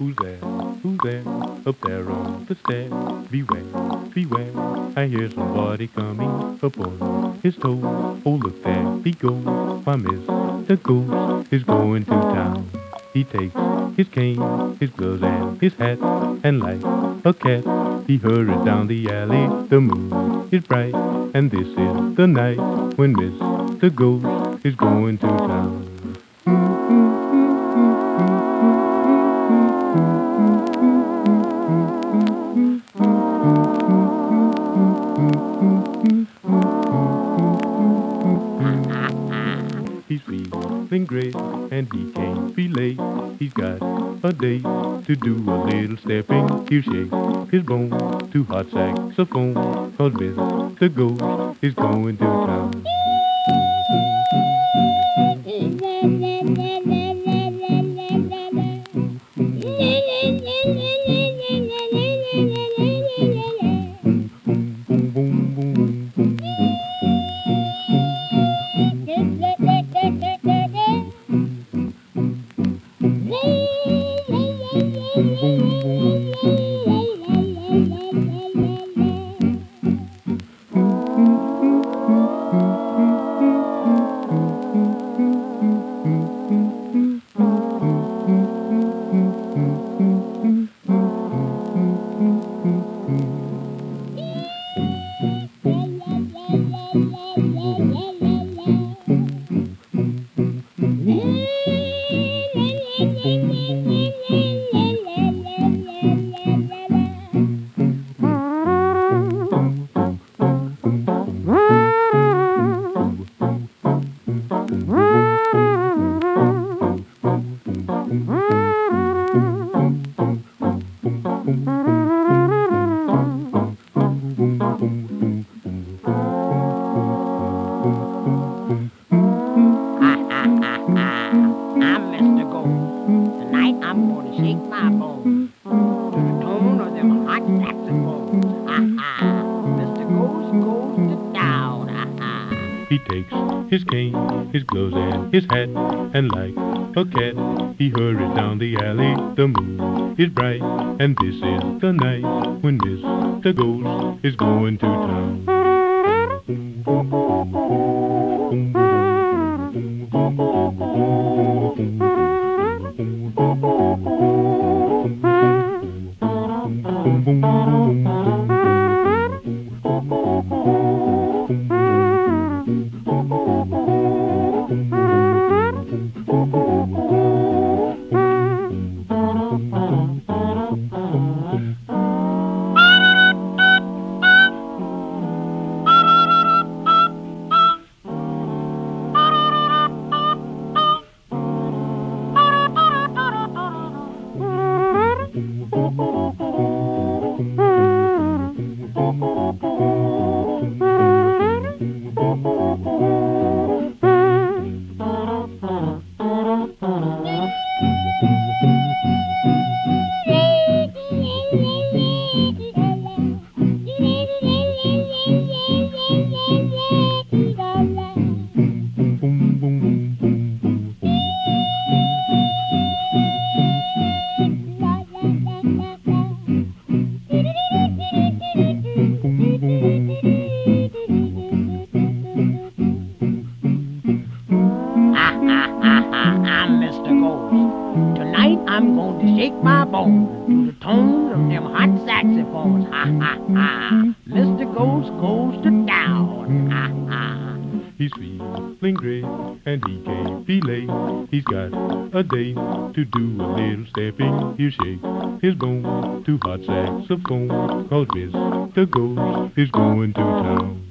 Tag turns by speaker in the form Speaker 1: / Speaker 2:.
Speaker 1: Who's there? Who's there? Up there on the stair. Beware, beware. I hear somebody coming up on his toes. Oh, look there he goes. Why, Mr. Ghost is going to town. He takes his cane, his gloves, and his hat, and like a cat, he hurries down the alley. The moon is bright, and this is the night when Mr. Ghost is going to town. He's feeling great and he can't be late. He's got a date to do a little stepping. He'll shake his bone to hot saxophone. Cause Mr. Ghost is going to town. His cane, his gloves, and his hat, and like a cat, he hurries down the alley. The moon is bright, and this is the night when Mr. Ghost is going to town.
Speaker 2: Ha I'm Mr. Ghost. Tonight I'm going to shake my bones to the tone of them hot saxophones. Ha ha ha. Mr. Ghost goes to town. Ha ha.
Speaker 1: He's feeling great and he can't be late. He's got a date to do a little stepping. He'll shake his bone to hot saxophone. Cause Mr. Ghost is going to town.